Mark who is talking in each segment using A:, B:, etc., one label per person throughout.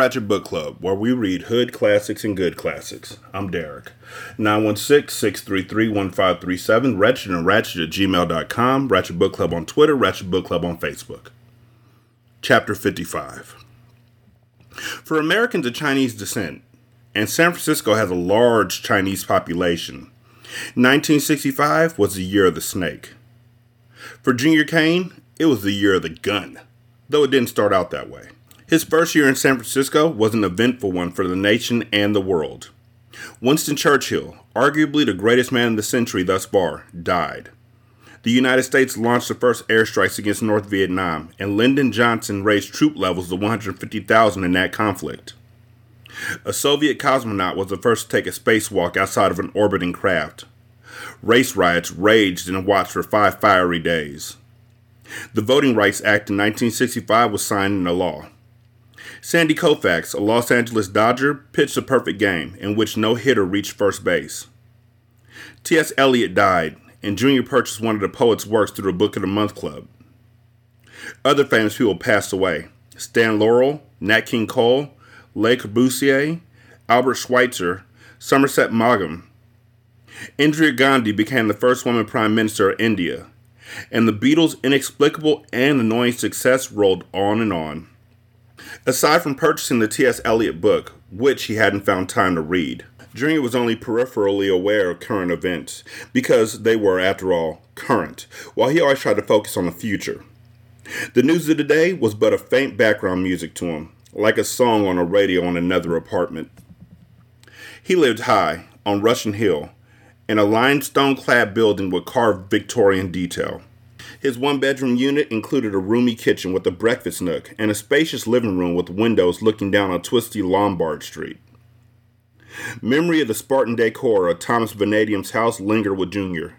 A: Ratchet Book Club, where we read hood classics and good classics. I'm Derek. 916-633-1537, Wretched and Ratchet at gmail.com, Ratchet Book Club on Twitter, Ratchet Book Club on Facebook. Chapter 55. For Americans of Chinese descent, and San Francisco has a large Chinese population, 1965 was the year of the snake. For Junior Cain, it was the year of the gun, though it didn't start out that way. His first year in San Francisco was an eventful one for the nation and the world. Winston Churchill, arguably the greatest man in the century thus far, died. The United States launched the first airstrikes against North Vietnam, and Lyndon Johnson raised troop levels to 150,000 in that conflict. A Soviet cosmonaut was the first to take a spacewalk outside of an orbiting craft. Race riots raged and Watts for five fiery days. The Voting Rights Act in 1965 was signed into law. Sandy Koufax, a Los Angeles Dodger, pitched a perfect game in which no hitter reached first base. T.S. Eliot died, and Junior purchased one of the poet's works through the Book of the Month Club. Other famous people passed away Stan Laurel, Nat King Cole, Le Corbusier, Albert Schweitzer, Somerset Maugham. Indira Gandhi became the first woman prime minister of India, and the Beatles' inexplicable and annoying success rolled on and on. Aside from purchasing the T.S. Eliot book, which he hadn't found time to read, Junior was only peripherally aware of current events, because they were, after all, current, while he always tried to focus on the future. The news of the day was but a faint background music to him, like a song on a radio in another apartment. He lived high, on Russian Hill, in a limestone clad building with carved Victorian detail. His one bedroom unit included a roomy kitchen with a breakfast nook and a spacious living room with windows looking down on twisty Lombard Street. Memory of the Spartan decor of Thomas Vanadium's house lingered with Junior,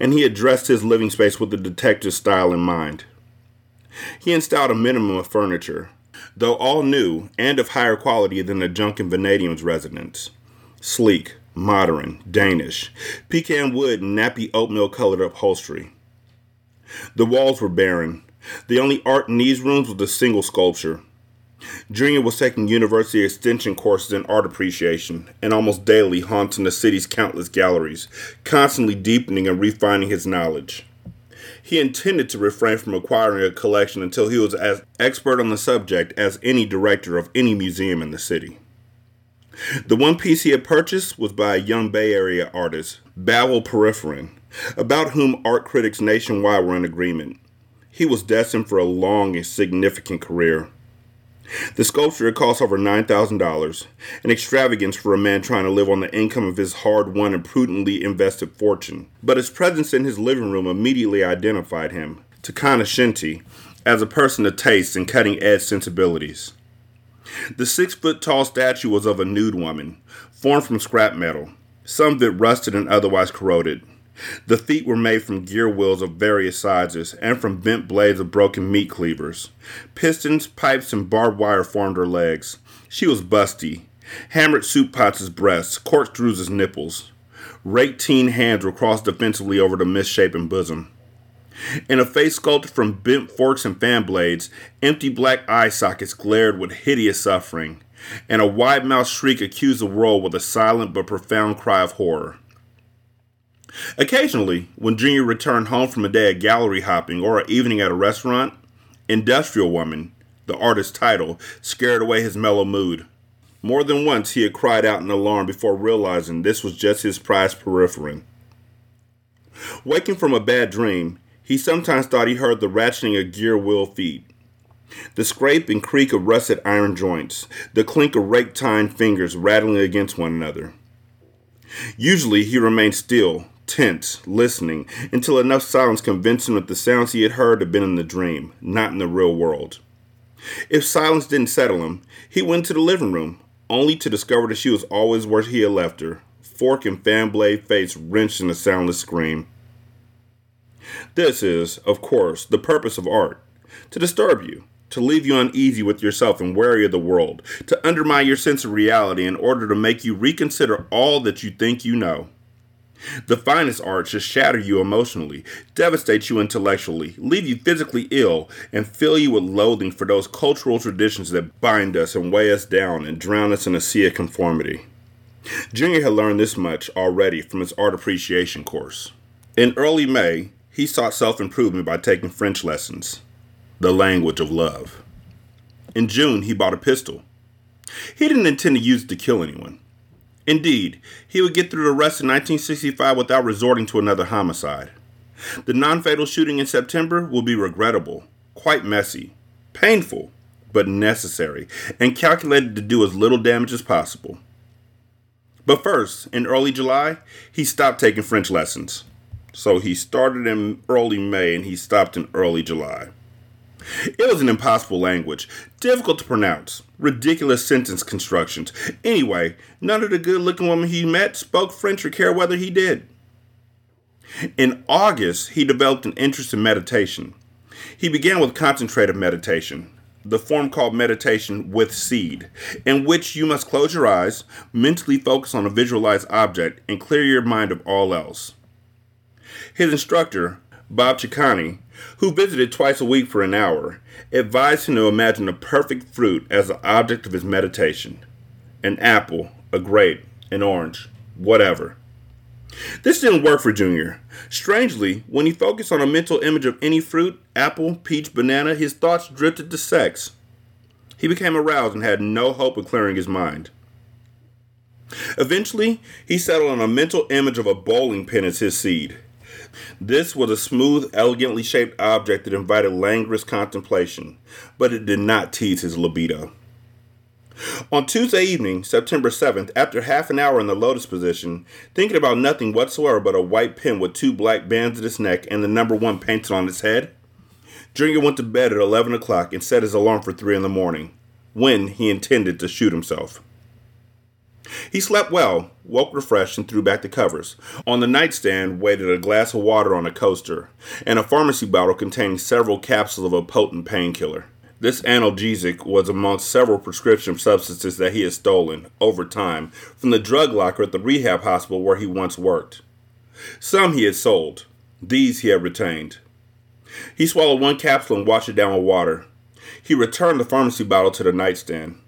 A: and he addressed his living space with the detective's style in mind. He installed a minimum of furniture, though all new and of higher quality than the junk in Vanadium's residence. Sleek, modern, Danish, pecan wood and nappy oatmeal colored upholstery. The walls were barren. The only art in these rooms was a single sculpture. Junior was taking university extension courses in art appreciation and almost daily haunting the city's countless galleries, constantly deepening and refining his knowledge. He intended to refrain from acquiring a collection until he was as expert on the subject as any director of any museum in the city. The one piece he had purchased was by a young Bay Area artist, Bawel Periferin, about whom art critics nationwide were in agreement. He was destined for a long and significant career. The sculpture cost over $9,000, an extravagance for a man trying to live on the income of his hard won and prudently invested fortune. But his presence in his living room immediately identified him, Takana Shinti, as a person of taste and cutting edge sensibilities. The six foot tall statue was of a nude woman, formed from scrap metal, some of it rusted and otherwise corroded. The feet were made from gear wheels of various sizes and from bent blades of broken meat cleavers. Pistons, pipes, and barbed wire formed her legs. She was busty. Hammered soup pots as breasts, corkscrews as nipples. Raked teen hands were crossed defensively over the misshapen bosom. In a face sculpted from bent forks and fan blades, empty black eye sockets glared with hideous suffering, and a wide mouthed shriek accused the world with a silent but profound cry of horror. Occasionally, when Junior returned home from a day of gallery hopping or an evening at a restaurant, Industrial Woman, the artist's title, scared away his mellow mood. More than once he had cried out in alarm before realizing this was just his prized periferin. Waking from a bad dream, he sometimes thought he heard the ratcheting of gear wheel feet, the scrape and creak of rusted iron joints, the clink of rake tined fingers rattling against one another. Usually he remained still, tense, listening, until enough silence convinced him that the sounds he had heard had been in the dream, not in the real world. If silence didn't settle him, he went to the living room, only to discover that she was always where he had left her, fork and fan blade face wrenched in a soundless scream. This is, of course, the purpose of art to disturb you, to leave you uneasy with yourself and wary of the world, to undermine your sense of reality in order to make you reconsider all that you think you know. The finest art should shatter you emotionally, devastate you intellectually, leave you physically ill, and fill you with loathing for those cultural traditions that bind us and weigh us down and drown us in a sea of conformity. Junior had learned this much already from his art appreciation course. In early May, he sought self improvement by taking French lessons, the language of love. In June, he bought a pistol. He didn't intend to use it to kill anyone. Indeed, he would get through the rest of 1965 without resorting to another homicide. The non fatal shooting in September will be regrettable, quite messy, painful, but necessary, and calculated to do as little damage as possible. But first, in early July, he stopped taking French lessons. So he started in early May and he stopped in early July. It was an impossible language, difficult to pronounce, ridiculous sentence constructions. Anyway, none of the good looking women he met spoke French or cared whether he did. In August, he developed an interest in meditation. He began with concentrative meditation, the form called meditation with seed, in which you must close your eyes, mentally focus on a visualized object, and clear your mind of all else. His instructor, Bob Ciccone, who visited twice a week for an hour, advised him to imagine a perfect fruit as the object of his meditation an apple, a grape, an orange, whatever. This didn't work for Junior. Strangely, when he focused on a mental image of any fruit apple, peach, banana his thoughts drifted to sex. He became aroused and had no hope of clearing his mind. Eventually, he settled on a mental image of a bowling pin as his seed. This was a smooth, elegantly shaped object that invited languorous contemplation, but it did not tease his libido. On Tuesday evening, September 7th, after half an hour in the lotus position, thinking about nothing whatsoever but a white pin with two black bands at its neck and the number one painted on its head, Junior went to bed at 11 o'clock and set his alarm for 3 in the morning, when he intended to shoot himself. He slept well, woke refreshed, and threw back the covers. On the nightstand waited a glass of water on a coaster, and a pharmacy bottle containing several capsules of a potent painkiller. This analgesic was amongst several prescription substances that he had stolen, over time, from the drug locker at the rehab hospital where he once worked. Some he had sold, these he had retained. He swallowed one capsule and washed it down with water. He returned the pharmacy bottle to the nightstand.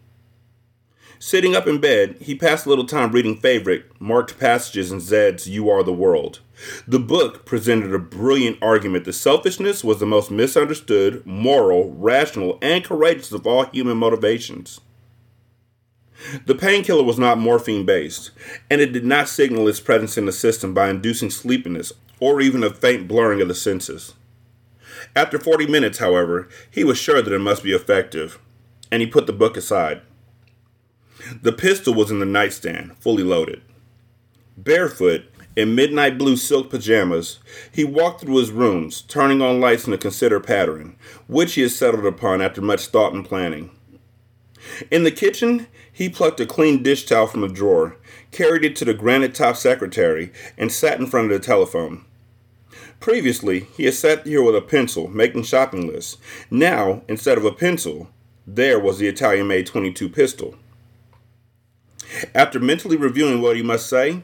A: Sitting up in bed, he passed a little time reading favorite, marked passages in Zedd's You Are the World. The book presented a brilliant argument that selfishness was the most misunderstood, moral, rational, and courageous of all human motivations. The painkiller was not morphine based, and it did not signal its presence in the system by inducing sleepiness or even a faint blurring of the senses. After 40 minutes, however, he was sure that it must be effective, and he put the book aside. The pistol was in the nightstand, fully loaded. Barefoot, in midnight blue silk pajamas, he walked through his rooms, turning on lights in a considered pattern, which he had settled upon after much thought and planning. In the kitchen, he plucked a clean dish towel from a drawer, carried it to the granite top secretary, and sat in front of the telephone. Previously, he had sat here with a pencil, making shopping lists. Now, instead of a pencil, there was the Italian made 22 pistol. After mentally reviewing what he must say,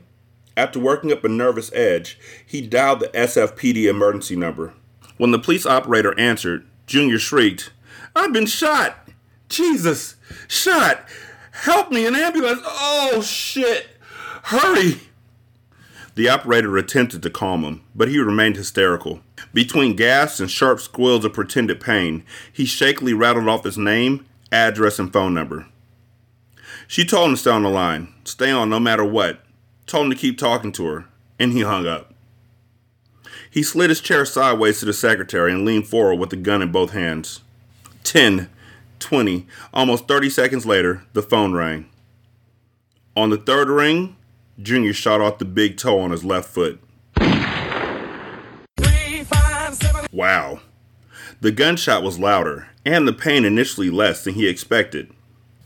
A: after working up a nervous edge, he dialed the SFPD emergency number. When the police operator answered, Junior shrieked, I've been shot! Jesus! Shot! Help me, an ambulance! Oh, shit! Hurry! The operator attempted to calm him, but he remained hysterical. Between gasps and sharp squeals of pretended pain, he shakily rattled off his name, address, and phone number. She told him to stay on the line, stay on no matter what, told him to keep talking to her, and he hung up. He slid his chair sideways to the secretary and leaned forward with the gun in both hands. Ten, twenty, almost 30 seconds later, the phone rang. On the third ring, Junior shot off the big toe on his left foot. Wow. The gunshot was louder, and the pain initially less than he expected.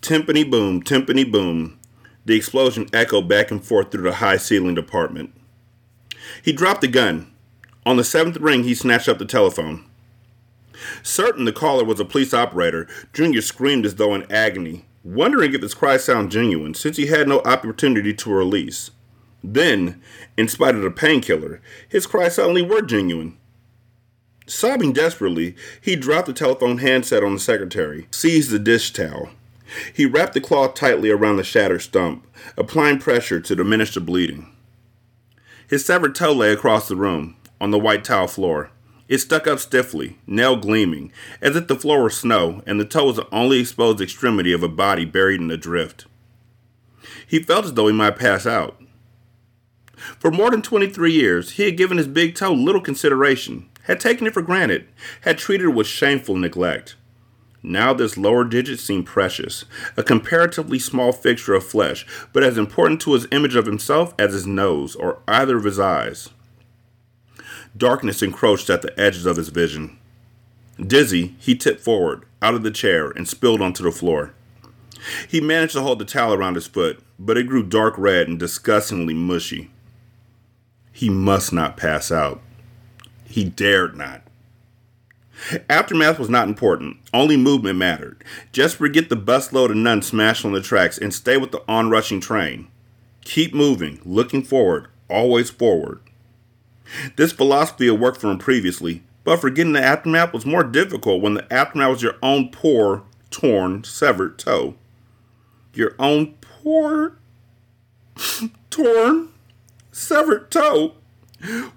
A: Timpani boom, timpani boom. The explosion echoed back and forth through the high ceilinged apartment. He dropped the gun. On the seventh ring, he snatched up the telephone. Certain the caller was a police operator, Junior screamed as though in agony, wondering if his cry sounded genuine, since he had no opportunity to release. Then, in spite of the painkiller, his cries suddenly were genuine. Sobbing desperately, he dropped the telephone handset on the secretary, seized the dish towel. He wrapped the cloth tightly around the shattered stump, applying pressure to diminish the bleeding. His severed toe lay across the room, on the white tile floor. It stuck up stiffly, nail gleaming, as if the floor were snow and the toe was the only exposed extremity of a body buried in the drift. He felt as though he might pass out. For more than 23 years, he had given his big toe little consideration, had taken it for granted, had treated it with shameful neglect. Now this lower digit seemed precious, a comparatively small fixture of flesh, but as important to his image of himself as his nose or either of his eyes. Darkness encroached at the edges of his vision. Dizzy, he tipped forward, out of the chair, and spilled onto the floor. He managed to hold the towel around his foot, but it grew dark red and disgustingly mushy. He must not pass out. He dared not. Aftermath was not important. Only movement mattered. Just forget the busload of nuns smashed on the tracks and stay with the onrushing train. Keep moving, looking forward, always forward. This philosophy had worked for him previously, but forgetting the aftermath was more difficult when the aftermath was your own poor, torn, severed toe. Your own poor, torn, severed toe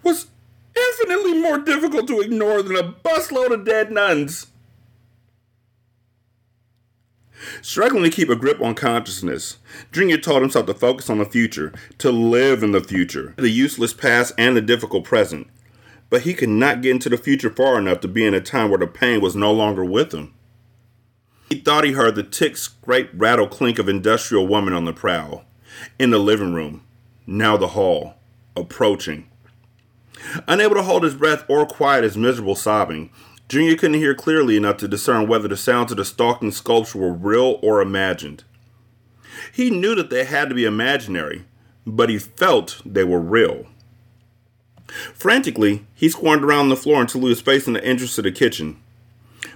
A: was infinitely more difficult to ignore than a busload of dead nuns. Struggling to keep a grip on consciousness, Junior taught himself to focus on the future, to live in the future, the useless past and the difficult present. But he could not get into the future far enough to be in a time where the pain was no longer with him. He thought he heard the tick, scrape, rattle, clink of industrial woman on the prowl. In the living room, now the hall, approaching. Unable to hold his breath or quiet his miserable sobbing, Junior couldn't hear clearly enough to discern whether the sounds of the stalking sculpture were real or imagined. He knew that they had to be imaginary, but he felt they were real. Frantically, he squirmed around the floor until he was facing the entrance to the kitchen.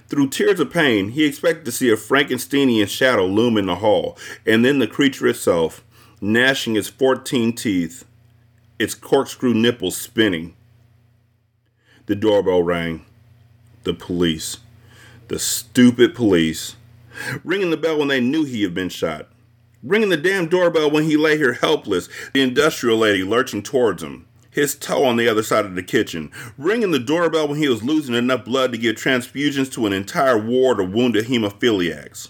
A: Through tears of pain, he expected to see a Frankensteinian shadow loom in the hall, and then the creature itself, gnashing its fourteen teeth, its corkscrew nipples spinning. The doorbell rang. The police. The stupid police. Ringing the bell when they knew he had been shot. Ringing the damn doorbell when he lay here helpless, the industrial lady lurching towards him, his toe on the other side of the kitchen. Ringing the doorbell when he was losing enough blood to give transfusions to an entire ward of wounded hemophiliacs.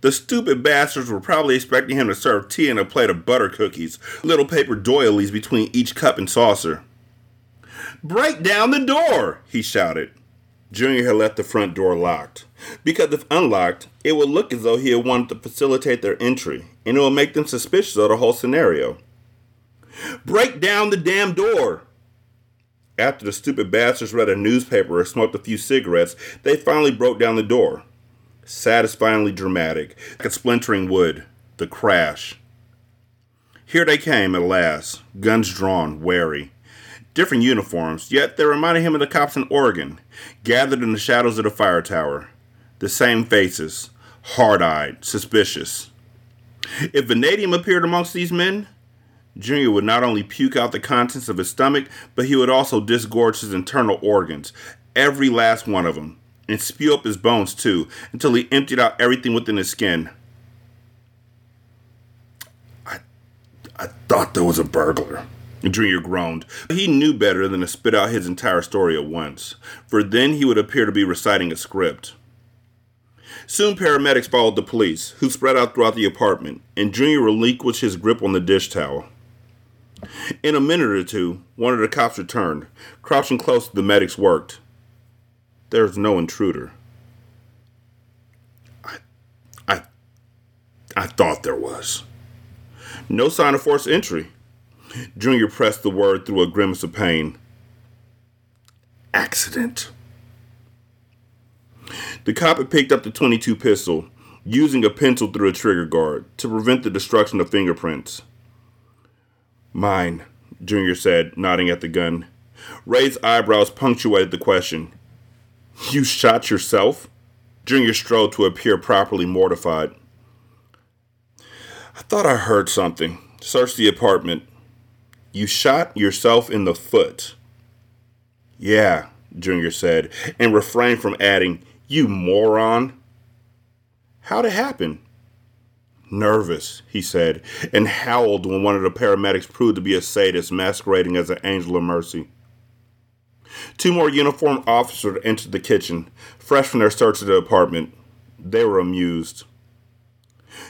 A: The stupid bastards were probably expecting him to serve tea and a plate of butter cookies, little paper doilies between each cup and saucer. Break down the door, he shouted. Junior had left the front door locked, because if unlocked, it would look as though he had wanted to facilitate their entry, and it would make them suspicious of the whole scenario. Break down the damn door! After the stupid bastards read a newspaper or smoked a few cigarettes, they finally broke down the door satisfyingly dramatic, like splintering wood, the crash. Here they came at last, guns drawn, wary. Different uniforms, yet they reminded him of the cops in Oregon, gathered in the shadows of the fire tower. The same faces, hard eyed, suspicious. If vanadium appeared amongst these men, Junior would not only puke out the contents of his stomach, but he would also disgorge his internal organs, every last one of them, and spew up his bones too, until he emptied out everything within his skin. I, I thought there was a burglar. Junior groaned. He knew better than to spit out his entire story at once, for then he would appear to be reciting a script. Soon paramedics followed the police, who spread out throughout the apartment, and Junior relinquished his grip on the dish towel. In a minute or two, one of the cops returned. Crouching close to the medics worked. There's no intruder. I, I, I thought there was. No sign of forced entry. Junior pressed the word through a grimace of pain. Accident. The cop had picked up the 22 pistol, using a pencil through a trigger guard to prevent the destruction of fingerprints. Mine, Junior said, nodding at the gun. Ray's eyebrows punctuated the question. You shot yourself? Junior strove to appear properly mortified. I thought I heard something. Searched the apartment. You shot yourself in the foot. Yeah, Junior said, and refrained from adding, You moron. How'd it happen? Nervous, he said, and howled when one of the paramedics proved to be a sadist masquerading as an angel of mercy. Two more uniformed officers entered the kitchen, fresh from their search of the apartment. They were amused.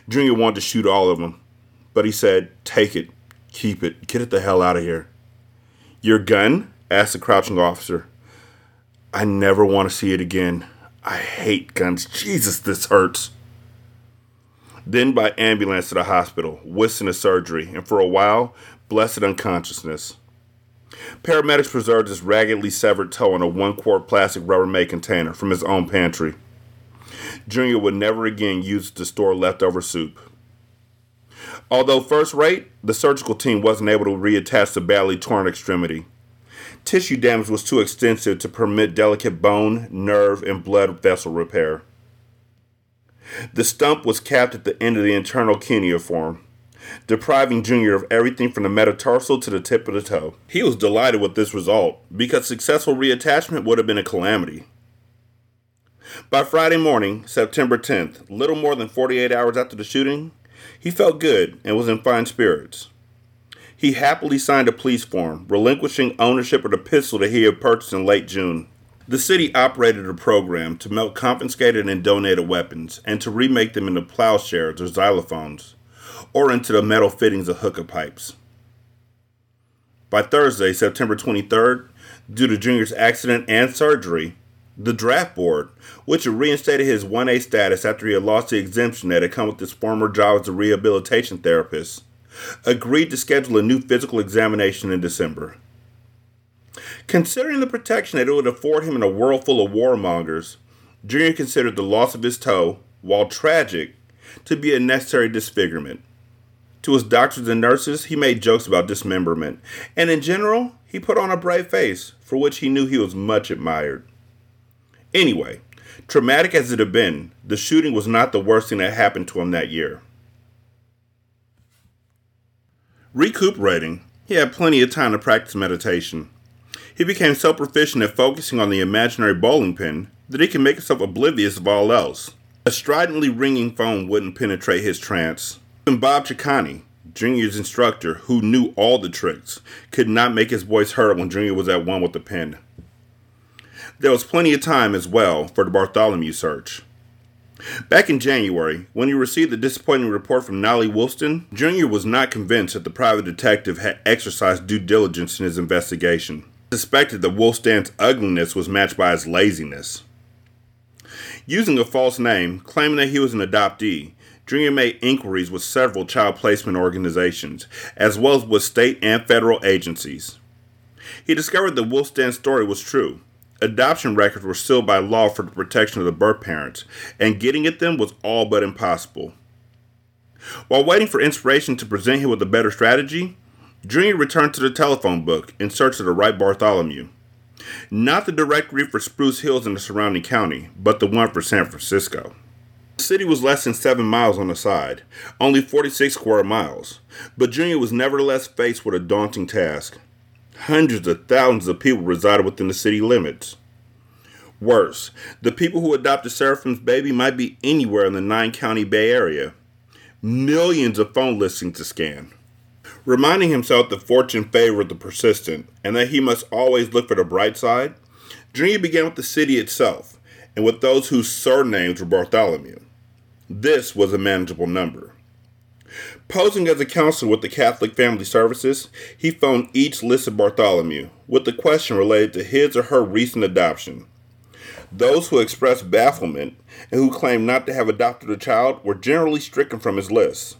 A: Junior wanted to shoot all of them, but he said, Take it, keep it, get it the hell out of here. Your gun? asked the crouching officer. I never want to see it again. I hate guns. Jesus, this hurts. Then by ambulance to the hospital, Whiston to surgery, and for a while, blessed unconsciousness. Paramedics preserved his raggedly severed toe in a one quart plastic Rubbermaid container from his own pantry. Junior would never again use to store leftover soup. Although first rate, the surgical team wasn't able to reattach the badly torn extremity. Tissue damage was too extensive to permit delicate bone, nerve, and blood vessel repair. The stump was capped at the end of the internal cuneiform, depriving Junior of everything from the metatarsal to the tip of the toe. He was delighted with this result because successful reattachment would have been a calamity. By Friday morning, September 10th, little more than 48 hours after the shooting, he felt good and was in fine spirits. He happily signed a police form, relinquishing ownership of the pistol that he had purchased in late June. The city operated a program to melt confiscated and donated weapons and to remake them into plowshares or xylophones, or into the metal fittings of hookah pipes. By Thursday, September 23rd, due to Junior's accident and surgery, the draft board, which had reinstated his 1A status after he had lost the exemption that had come with his former job as a rehabilitation therapist, agreed to schedule a new physical examination in December. Considering the protection that it would afford him in a world full of warmongers, Junior considered the loss of his toe, while tragic, to be a necessary disfigurement. To his doctors and nurses, he made jokes about dismemberment, and in general, he put on a brave face, for which he knew he was much admired. Anyway, traumatic as it had been, the shooting was not the worst thing that happened to him that year. Recuperating, he had plenty of time to practice meditation. He became so proficient at focusing on the imaginary bowling pin that he could make himself oblivious of all else. A stridently ringing phone wouldn't penetrate his trance. Even Bob Chicani, Junior's instructor, who knew all the tricks, could not make his voice heard when Junior was at one with the pin. There was plenty of time as well for the Bartholomew search. Back in January, when he received the disappointing report from Nolly Wulfstan, Jr. was not convinced that the private detective had exercised due diligence in his investigation. He suspected that Wulfstan's ugliness was matched by his laziness. Using a false name, claiming that he was an adoptee, Jr. made inquiries with several child placement organizations, as well as with state and federal agencies. He discovered that Wulfstan's story was true, adoption records were sealed by law for the protection of the birth parents, and getting at them was all but impossible. While waiting for inspiration to present him with a better strategy, Junior returned to the telephone book in search of the right Bartholomew. Not the directory for Spruce Hills and the surrounding county, but the one for San Francisco. The city was less than seven miles on the side, only 46 square miles, but Junior was nevertheless faced with a daunting task hundreds of thousands of people resided within the city limits. Worse, the people who adopted Seraphim's baby might be anywhere in the nine county Bay Area. Millions of phone listings to scan. Reminding himself that fortune favored the persistent and that he must always look for the bright side, Junior began with the city itself and with those whose surnames were Bartholomew. This was a manageable number. Posing as a counselor with the Catholic Family Services, he phoned each listed Bartholomew with the question related to his or her recent adoption. Those who expressed bafflement and who claimed not to have adopted a child were generally stricken from his list.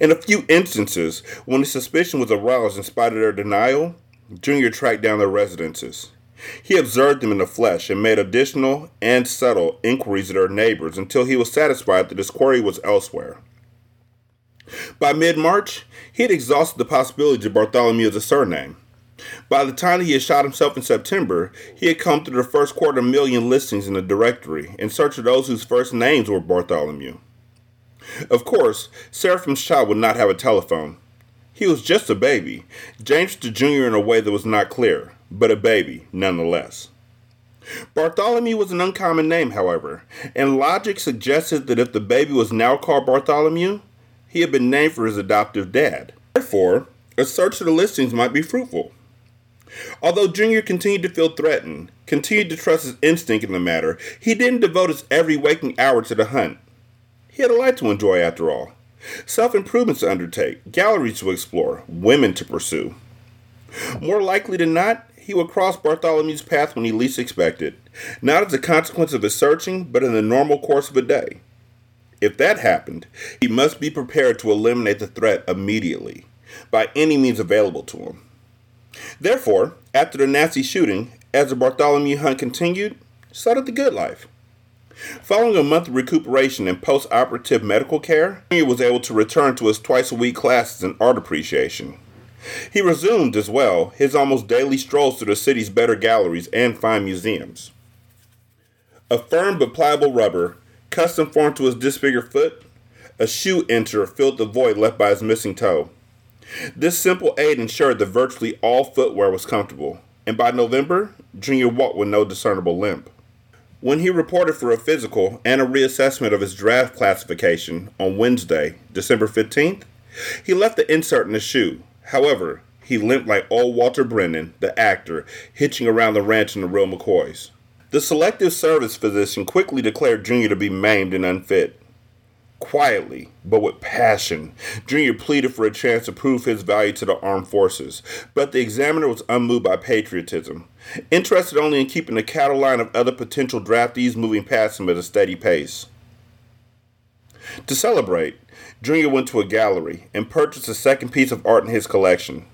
A: In a few instances, when suspicion was aroused in spite of their denial, Junior tracked down their residences. He observed them in the flesh and made additional and subtle inquiries of their neighbors until he was satisfied that his quarry was elsewhere. By mid March, he had exhausted the possibility of Bartholomew as a surname. By the time he had shot himself in September, he had come through the first quarter million listings in the directory in search of those whose first names were Bartholomew. Of course, Seraphim's child would not have a telephone. He was just a baby, James the Jr. in a way that was not clear, but a baby nonetheless. Bartholomew was an uncommon name, however, and logic suggested that if the baby was now called Bartholomew, he had been named for his adoptive dad. Therefore, a search of the listings might be fruitful. Although Junior continued to feel threatened, continued to trust his instinct in the matter, he didn't devote his every waking hour to the hunt. He had a life to enjoy after all self improvements to undertake, galleries to explore, women to pursue. More likely than not, he would cross Bartholomew's path when he least expected, not as a consequence of his searching, but in the normal course of a day. If that happened, he must be prepared to eliminate the threat immediately, by any means available to him. Therefore, after the Nazi shooting, as the Bartholomew hunt continued, started the good life. Following a month of recuperation and post operative medical care, he was able to return to his twice a week classes in art appreciation. He resumed, as well, his almost daily strolls through the city's better galleries and fine museums. A firm but pliable rubber, custom formed to his disfigured foot, a shoe inter filled the void left by his missing toe. This simple aid ensured that virtually all footwear was comfortable, and by November, Junior walked with no discernible limp. When he reported for a physical and a reassessment of his draft classification on Wednesday, December 15th, he left the insert in his shoe. However, he limped like old Walter Brennan, the actor, hitching around the ranch in the real McCoys. The selective service physician quickly declared Junior to be maimed and unfit. Quietly, but with passion, Junior pleaded for a chance to prove his value to the armed forces, but the examiner was unmoved by patriotism, interested only in keeping the cattle line of other potential draftees moving past him at a steady pace. To celebrate, Junior went to a gallery and purchased a second piece of art in his collection.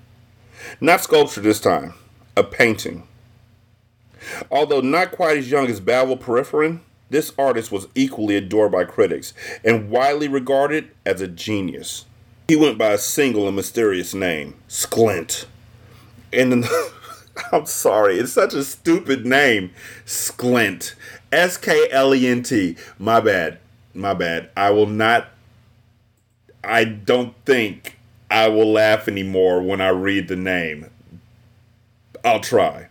A: Not sculpture this time, a painting. Although not quite as young as Balvel Periferin, this artist was equally adored by critics and widely regarded as a genius. He went by a single and mysterious name, Sklent. And I'm sorry, it's such a stupid name, Sklent. S K L E N T. My bad. My bad. I will not, I don't think I will laugh anymore when I read the name. I'll try.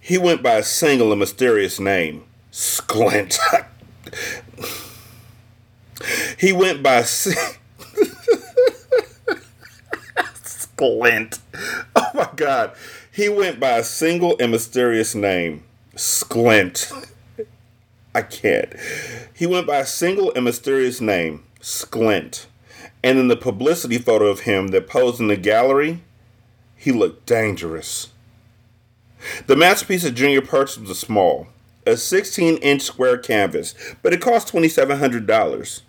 A: He went by a single and mysterious name, Sklent. he went by Sklent. Oh my god. He went by a single and mysterious name, Sklent. I can't. He went by a single and mysterious name, Sklent. And in the publicity photo of him that posed in the gallery, he looked dangerous. The masterpiece of Junior purchased was small, a 16 inch square canvas, but it cost $2,700.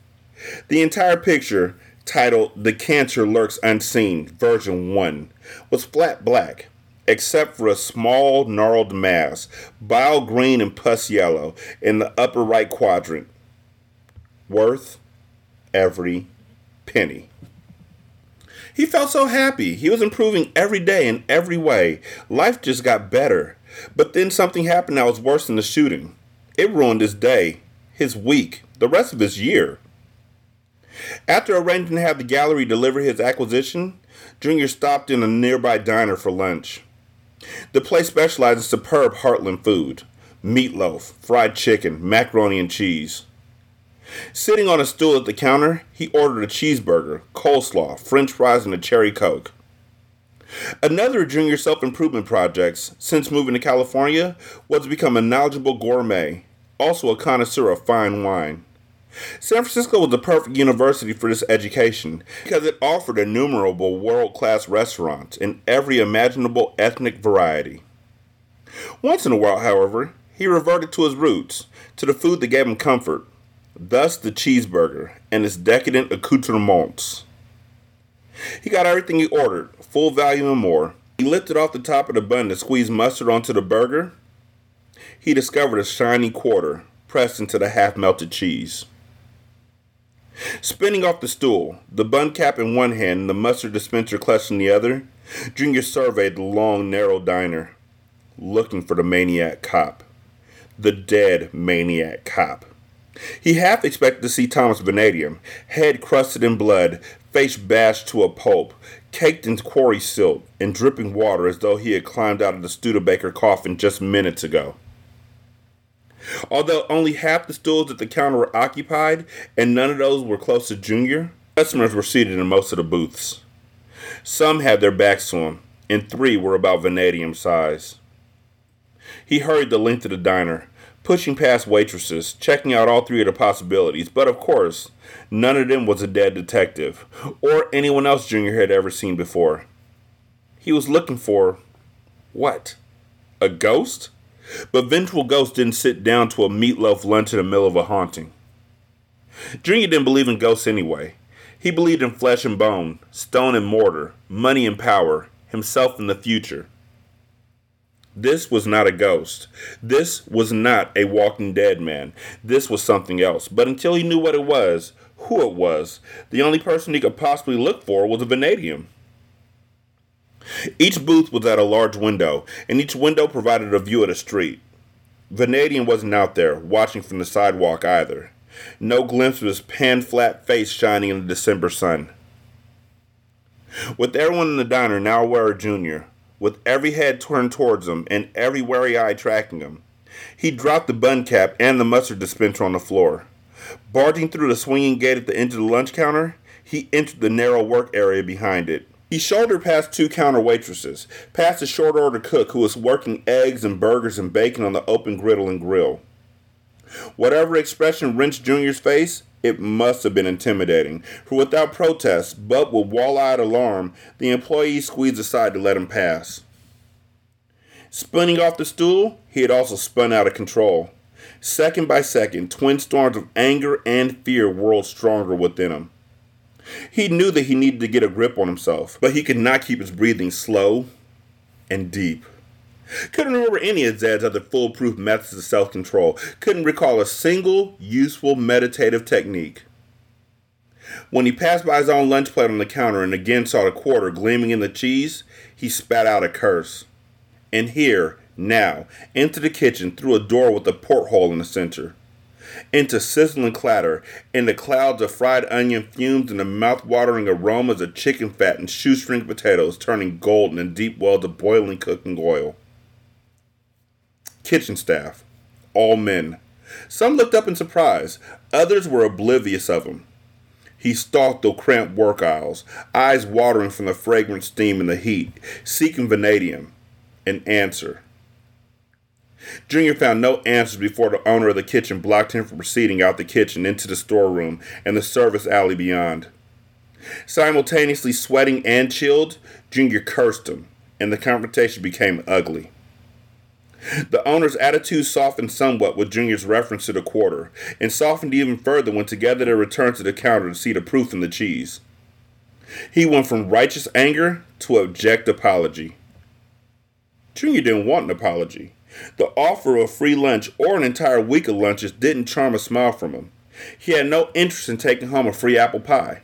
A: The entire picture, titled The Cancer Lurks Unseen, version 1, was flat black, except for a small gnarled mass, bile green and pus yellow, in the upper right quadrant. Worth every penny. He felt so happy. He was improving every day in every way. Life just got better. But then something happened that was worse than the shooting. It ruined his day, his week, the rest of his year. After arranging to have the gallery deliver his acquisition, Junior stopped in a nearby diner for lunch. The place specialized in superb heartland food meatloaf, fried chicken, macaroni and cheese. Sitting on a stool at the counter, he ordered a cheeseburger, coleslaw, french fries, and a cherry coke. Another junior self improvement project since moving to California was to become a knowledgeable gourmet, also a connoisseur of fine wine. San Francisco was the perfect university for this education because it offered innumerable world class restaurants in every imaginable ethnic variety. Once in a while, however, he reverted to his roots, to the food that gave him comfort, thus the cheeseburger and its decadent accoutrements. He got everything he ordered, full value and more. He lifted off the top of the bun to squeeze mustard onto the burger. He discovered a shiny quarter pressed into the half melted cheese. Spinning off the stool, the bun cap in one hand and the mustard dispenser clutched in the other, Junior surveyed the long, narrow diner, looking for the maniac cop. The dead maniac cop. He half expected to see Thomas Vanadium, head crusted in blood, face bashed to a pulp, caked in quarry silt, and dripping water as though he had climbed out of the Studebaker coffin just minutes ago. Although only half the stools at the counter were occupied, and none of those were close to Junior, customers were seated in most of the booths. Some had their backs to him, and three were about vanadium size. He hurried the length of the diner, pushing past waitresses, checking out all three of the possibilities, but of course, none of them was a dead detective, or anyone else Junior had ever seen before. He was looking for what? A ghost? But Vengeful Ghost didn't sit down to a meatloaf lunch in the middle of a haunting. Junior didn't believe in ghosts anyway. He believed in flesh and bone, stone and mortar, money and power, himself and the future. This was not a ghost. This was not a walking dead man. This was something else. But until he knew what it was, who it was, the only person he could possibly look for was a vanadium. Each booth was at a large window, and each window provided a view of the street. Vanadium wasn't out there, watching from the sidewalk either. No glimpse of his pan flat face shining in the December sun. With everyone in the diner now aware of Junior, with every head turned towards him and every wary eye tracking him. He dropped the bun cap and the mustard dispenser on the floor. Barging through the swinging gate at the end of the lunch counter, he entered the narrow work area behind it. He shouldered past two counter waitresses, past a short order cook who was working eggs and burgers and bacon on the open griddle and grill. Whatever expression wrenched Junior's face, it must have been intimidating, for without protest, but with wall eyed alarm, the employee squeezed aside to let him pass. Spinning off the stool, he had also spun out of control. Second by second, twin storms of anger and fear whirled stronger within him. He knew that he needed to get a grip on himself, but he could not keep his breathing slow and deep. Couldn't remember any of Zedd's other foolproof methods of self control. Couldn't recall a single useful meditative technique. When he passed by his own lunch plate on the counter and again saw the quarter gleaming in the cheese, he spat out a curse. And here, now, into the kitchen through a door with a porthole in the center. Into sizzling clatter, into clouds of fried onion fumes and the mouth-watering aromas of chicken fat and shoestring potatoes turning golden in deep wells of boiling cooking oil kitchen staff, all men. Some looked up in surprise, others were oblivious of him. He stalked the cramped work aisles, eyes watering from the fragrant steam and the heat, seeking vanadium, an answer. Junior found no answers before the owner of the kitchen blocked him from proceeding out the kitchen into the storeroom and the service alley beyond. Simultaneously sweating and chilled, Junior cursed him, and the confrontation became ugly. The owner's attitude softened somewhat with Junior's reference to the quarter, and softened even further when together they returned to the counter to see the proof in the cheese. He went from righteous anger to abject apology. Junior didn't want an apology. The offer of a free lunch or an entire week of lunches didn't charm a smile from him. He had no interest in taking home a free apple pie.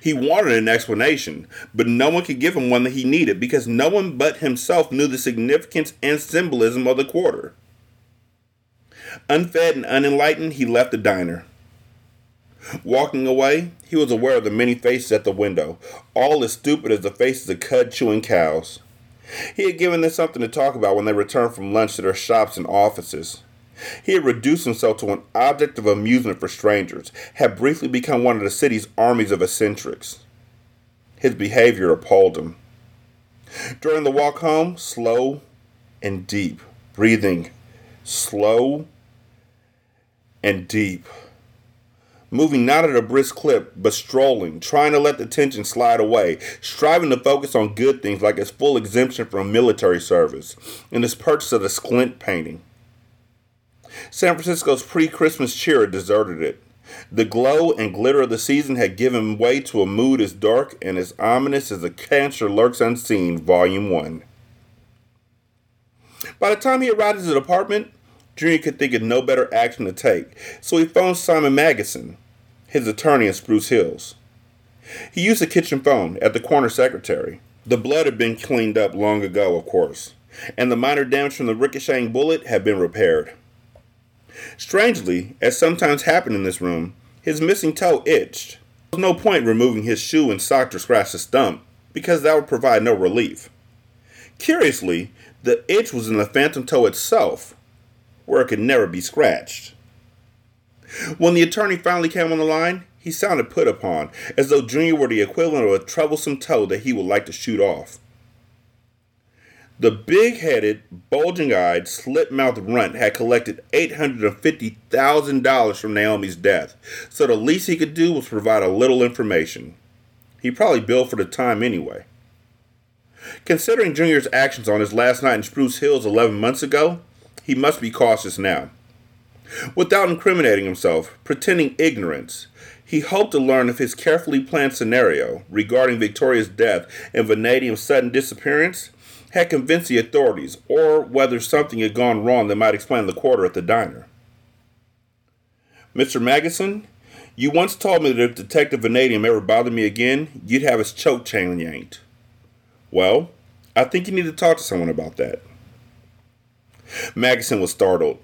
A: He wanted an explanation, but no one could give him one that he needed because no one but himself knew the significance and symbolism of the quarter. Unfed and unenlightened, he left the diner. Walking away, he was aware of the many faces at the window, all as stupid as the faces of cud chewing cows. He had given them something to talk about when they returned from lunch to their shops and offices. He had reduced himself to an object of amusement for strangers, had briefly become one of the city's armies of eccentrics. His behavior appalled him. During the walk home, slow and deep, breathing slow and deep. Moving not at a brisk clip, but strolling, trying to let the tension slide away, striving to focus on good things like his full exemption from military service and his purchase of the Sklent painting. San Francisco's pre Christmas cheer had deserted it. The glow and glitter of the season had given way to a mood as dark and as ominous as a cancer lurks unseen, Volume 1. By the time he arrived at his apartment, Junior could think of no better action to take, so he phoned Simon Magusson, his attorney in Spruce Hills. He used the kitchen phone at the corner secretary. The blood had been cleaned up long ago, of course, and the minor damage from the ricocheting bullet had been repaired. Strangely, as sometimes happened in this room, his missing toe itched. There was no point removing his shoe and sock to scratch the stump, because that would provide no relief. Curiously, the itch was in the phantom toe itself, where it could never be scratched. When the attorney finally came on the line, he sounded put upon, as though Junior were the equivalent of a troublesome toe that he would like to shoot off. The big headed, bulging eyed, slit mouthed runt had collected $850,000 from Naomi's death, so the least he could do was provide a little information. He probably billed for the time anyway. Considering Junior's actions on his last night in Spruce Hills 11 months ago, he must be cautious now. Without incriminating himself, pretending ignorance, he hoped to learn if his carefully planned scenario regarding Victoria's death and Vanadium's sudden disappearance had convinced the authorities, or whether something had gone wrong that might explain the quarter at the diner. Mr. Magusson, you once told me that if Detective Vanadium ever bothered me again, you'd have his choke chain yanked. Well, I think you need to talk to someone about that. Magusson was startled.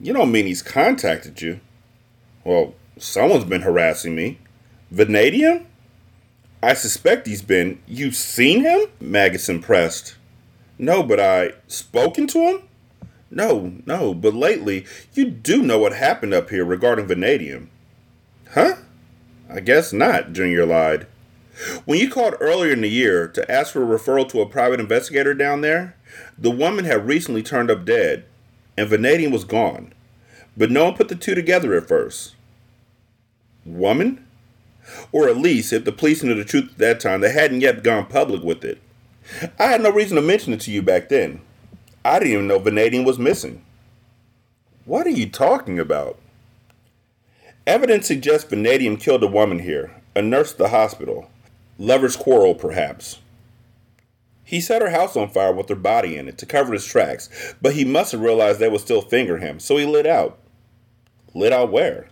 A: You don't mean he's contacted you? Well, someone's been harassing me. Vanadium? I suspect he's been. You've seen him? Magusson pressed. No, but I. Spoken to him? No, no, but lately, you do know what happened up here regarding vanadium. Huh? I guess not, Junior lied. When you called earlier in the year to ask for a referral to a private investigator down there, the woman had recently turned up dead, and vanadium was gone. But no one put the two together at first. Woman? Or at least, if the police knew the truth at that time, they hadn't yet gone public with it. I had no reason to mention it to you back then. I didn't even know vanadium was missing. What are you talking about? Evidence suggests vanadium killed a woman here, a nurse at the hospital. Lover's quarrel, perhaps. He set her house on fire with her body in it to cover his tracks, but he must have realized they would still finger him, so he lit out. Lit out where?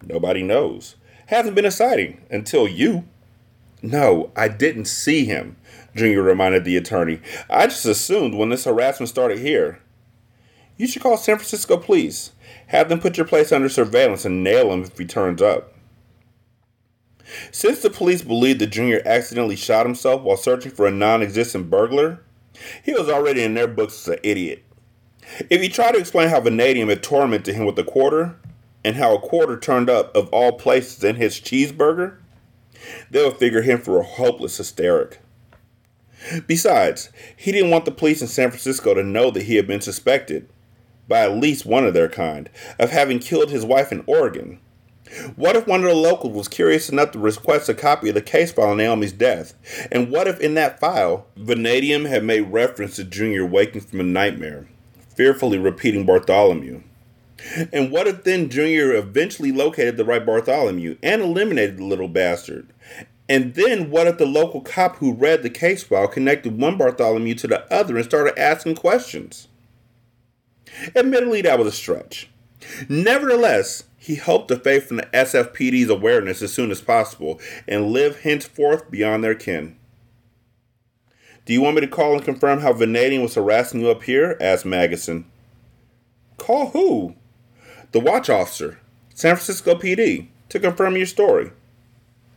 A: Nobody knows. Hasn't been a sighting until you. No, I didn't see him, Junior reminded the attorney. I just assumed when this harassment started here. You should call San Francisco police. Have them put your place under surveillance and nail him if he turns up. Since the police believed that Junior accidentally shot himself while searching for a non existent burglar, he was already in their books as an idiot. If he tried to explain how Vanadium had tormented him with a quarter, and how a quarter turned up of all places in his cheeseburger, they'll figure him for a hopeless hysteric. Besides, he didn't want the police in San Francisco to know that he had been suspected, by at least one of their kind, of having killed his wife in Oregon. What if one of the locals was curious enough to request a copy of the case file on Naomi's death? And what if in that file, Vanadium had made reference to Junior waking from a nightmare, fearfully repeating Bartholomew? And what if then Junior eventually located the right Bartholomew and eliminated the little bastard? And then what if the local cop who read the case file connected one Bartholomew to the other and started asking questions? Admittedly, that was a stretch. Nevertheless, he hoped to fade from the SFPD's awareness as soon as possible and live henceforth beyond their ken. Do you want me to call and confirm how Vanadium was harassing you up here? asked Magusson. Call who? The watch officer, San Francisco PD, to confirm your story.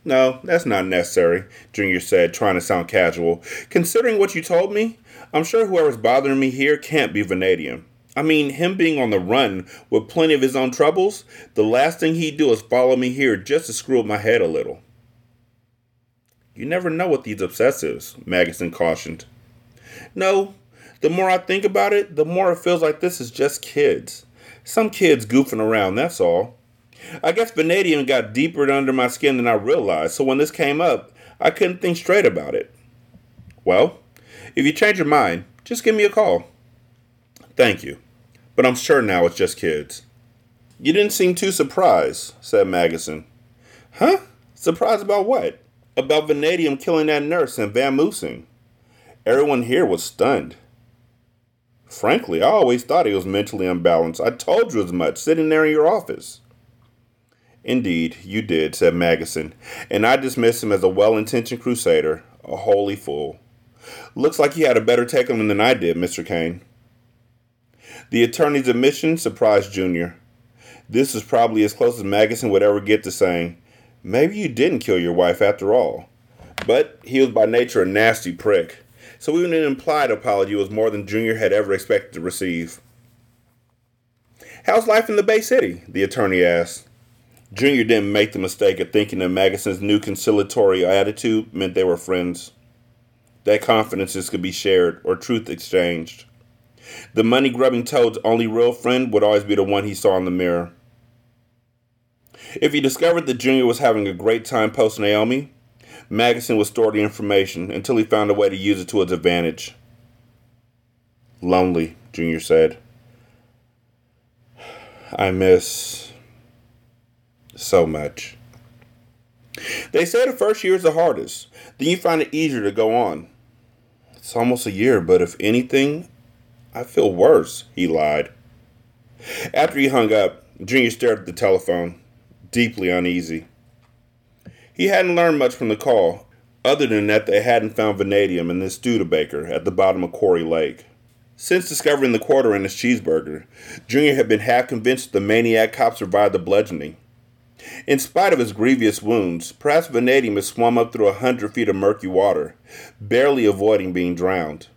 A: No, that's not necessary, Junior said, trying to sound casual. Considering what you told me, I'm sure whoever's bothering me here can't be Vanadium. I mean, him being on the run with plenty of his own troubles, the last thing he'd do is follow me here just to screw up my head a little. You never know with these obsessives, Magusson cautioned. No, the more I think about it, the more it feels like this is just kids. Some kids goofing around, that's all. I guess vanadium got deeper under my skin than I realized, so when this came up, I couldn't think straight about it. Well, if you change your mind, just give me a call. Thank you, but I'm sure now it's just kids. You didn't seem too surprised, said Magusson. Huh? Surprised about what? About vanadium killing that nurse and vamoosing. Everyone here was stunned. Frankly, I always thought he was mentally unbalanced. I told you as much, sitting there in your office. Indeed, you did, said Magusson, and I dismissed him as a well intentioned crusader, a holy fool. Looks like you had a better take on him than I did, Mr. Cain. The attorney's admission surprised Junior. This was probably as close as Magusson would ever get to saying, Maybe you didn't kill your wife after all. But he was by nature a nasty prick, so even an implied apology was more than Junior had ever expected to receive. How's life in the Bay City? the attorney asked. Junior didn't make the mistake of thinking that Magusson's new conciliatory attitude meant they were friends. That confidences could be shared or truth exchanged. The money grubbing toad's only real friend would always be the one he saw in the mirror. If he discovered that Junior was having a great time post Naomi, Magusson would store the information until he found a way to use it to his advantage. Lonely, Junior said. I miss so much. They say the first year is the hardest. Then you find it easier to go on. It's almost a year, but if anything, I feel worse, he lied. After he hung up, Junior stared at the telephone, deeply uneasy. He hadn't learned much from the call, other than that they hadn't found vanadium in the Studebaker at the bottom of Quarry Lake. Since discovering the quarter in his cheeseburger, Junior had been half convinced the maniac cop survived the bludgeoning. In spite of his grievous wounds, perhaps vanadium had swum up through a hundred feet of murky water, barely avoiding being drowned.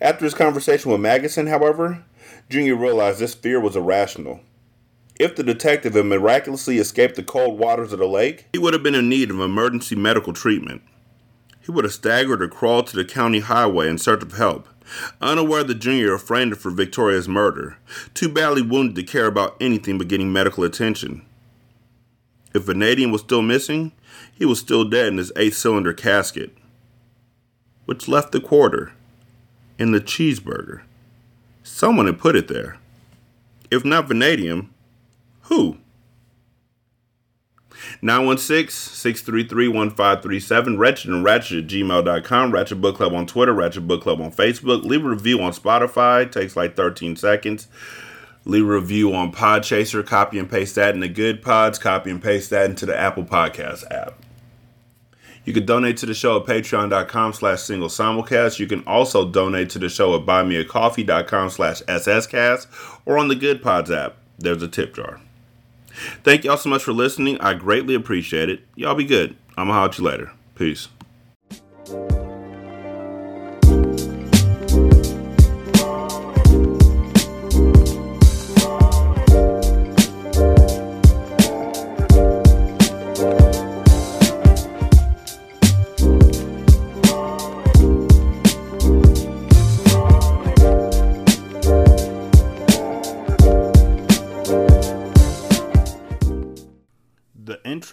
A: After his conversation with Magusson, however, Junior realized this fear was irrational. If the detective had miraculously escaped the cold waters of the lake, he would have been in need of emergency medical treatment. He would have staggered or crawled to the county highway in search of help, unaware that Junior framed for Victoria's murder, too badly wounded to care about anything but getting medical attention. If vanadium was still missing, he was still dead in his eight cylinder casket, which left the quarter in the cheeseburger. Someone had put it there. If not vanadium, who? 916-633-1537, Wretched and Ratchet at gmail.com, Ratchet Book Club on Twitter, Ratchet Book Club on Facebook. Leave a review on Spotify. It takes like 13 seconds. Leave a review on Podchaser. Copy and paste that into Good Pods. Copy and paste that into the Apple Podcast app. You can donate to the show at patreon.com slash single simulcast. You can also donate to the show at buymeacoffee.com slash sscast or on the Good Pods app. There's a tip jar. Thank y'all so much for listening. I greatly appreciate it. Y'all be good. I'm gonna holler at you later. Peace.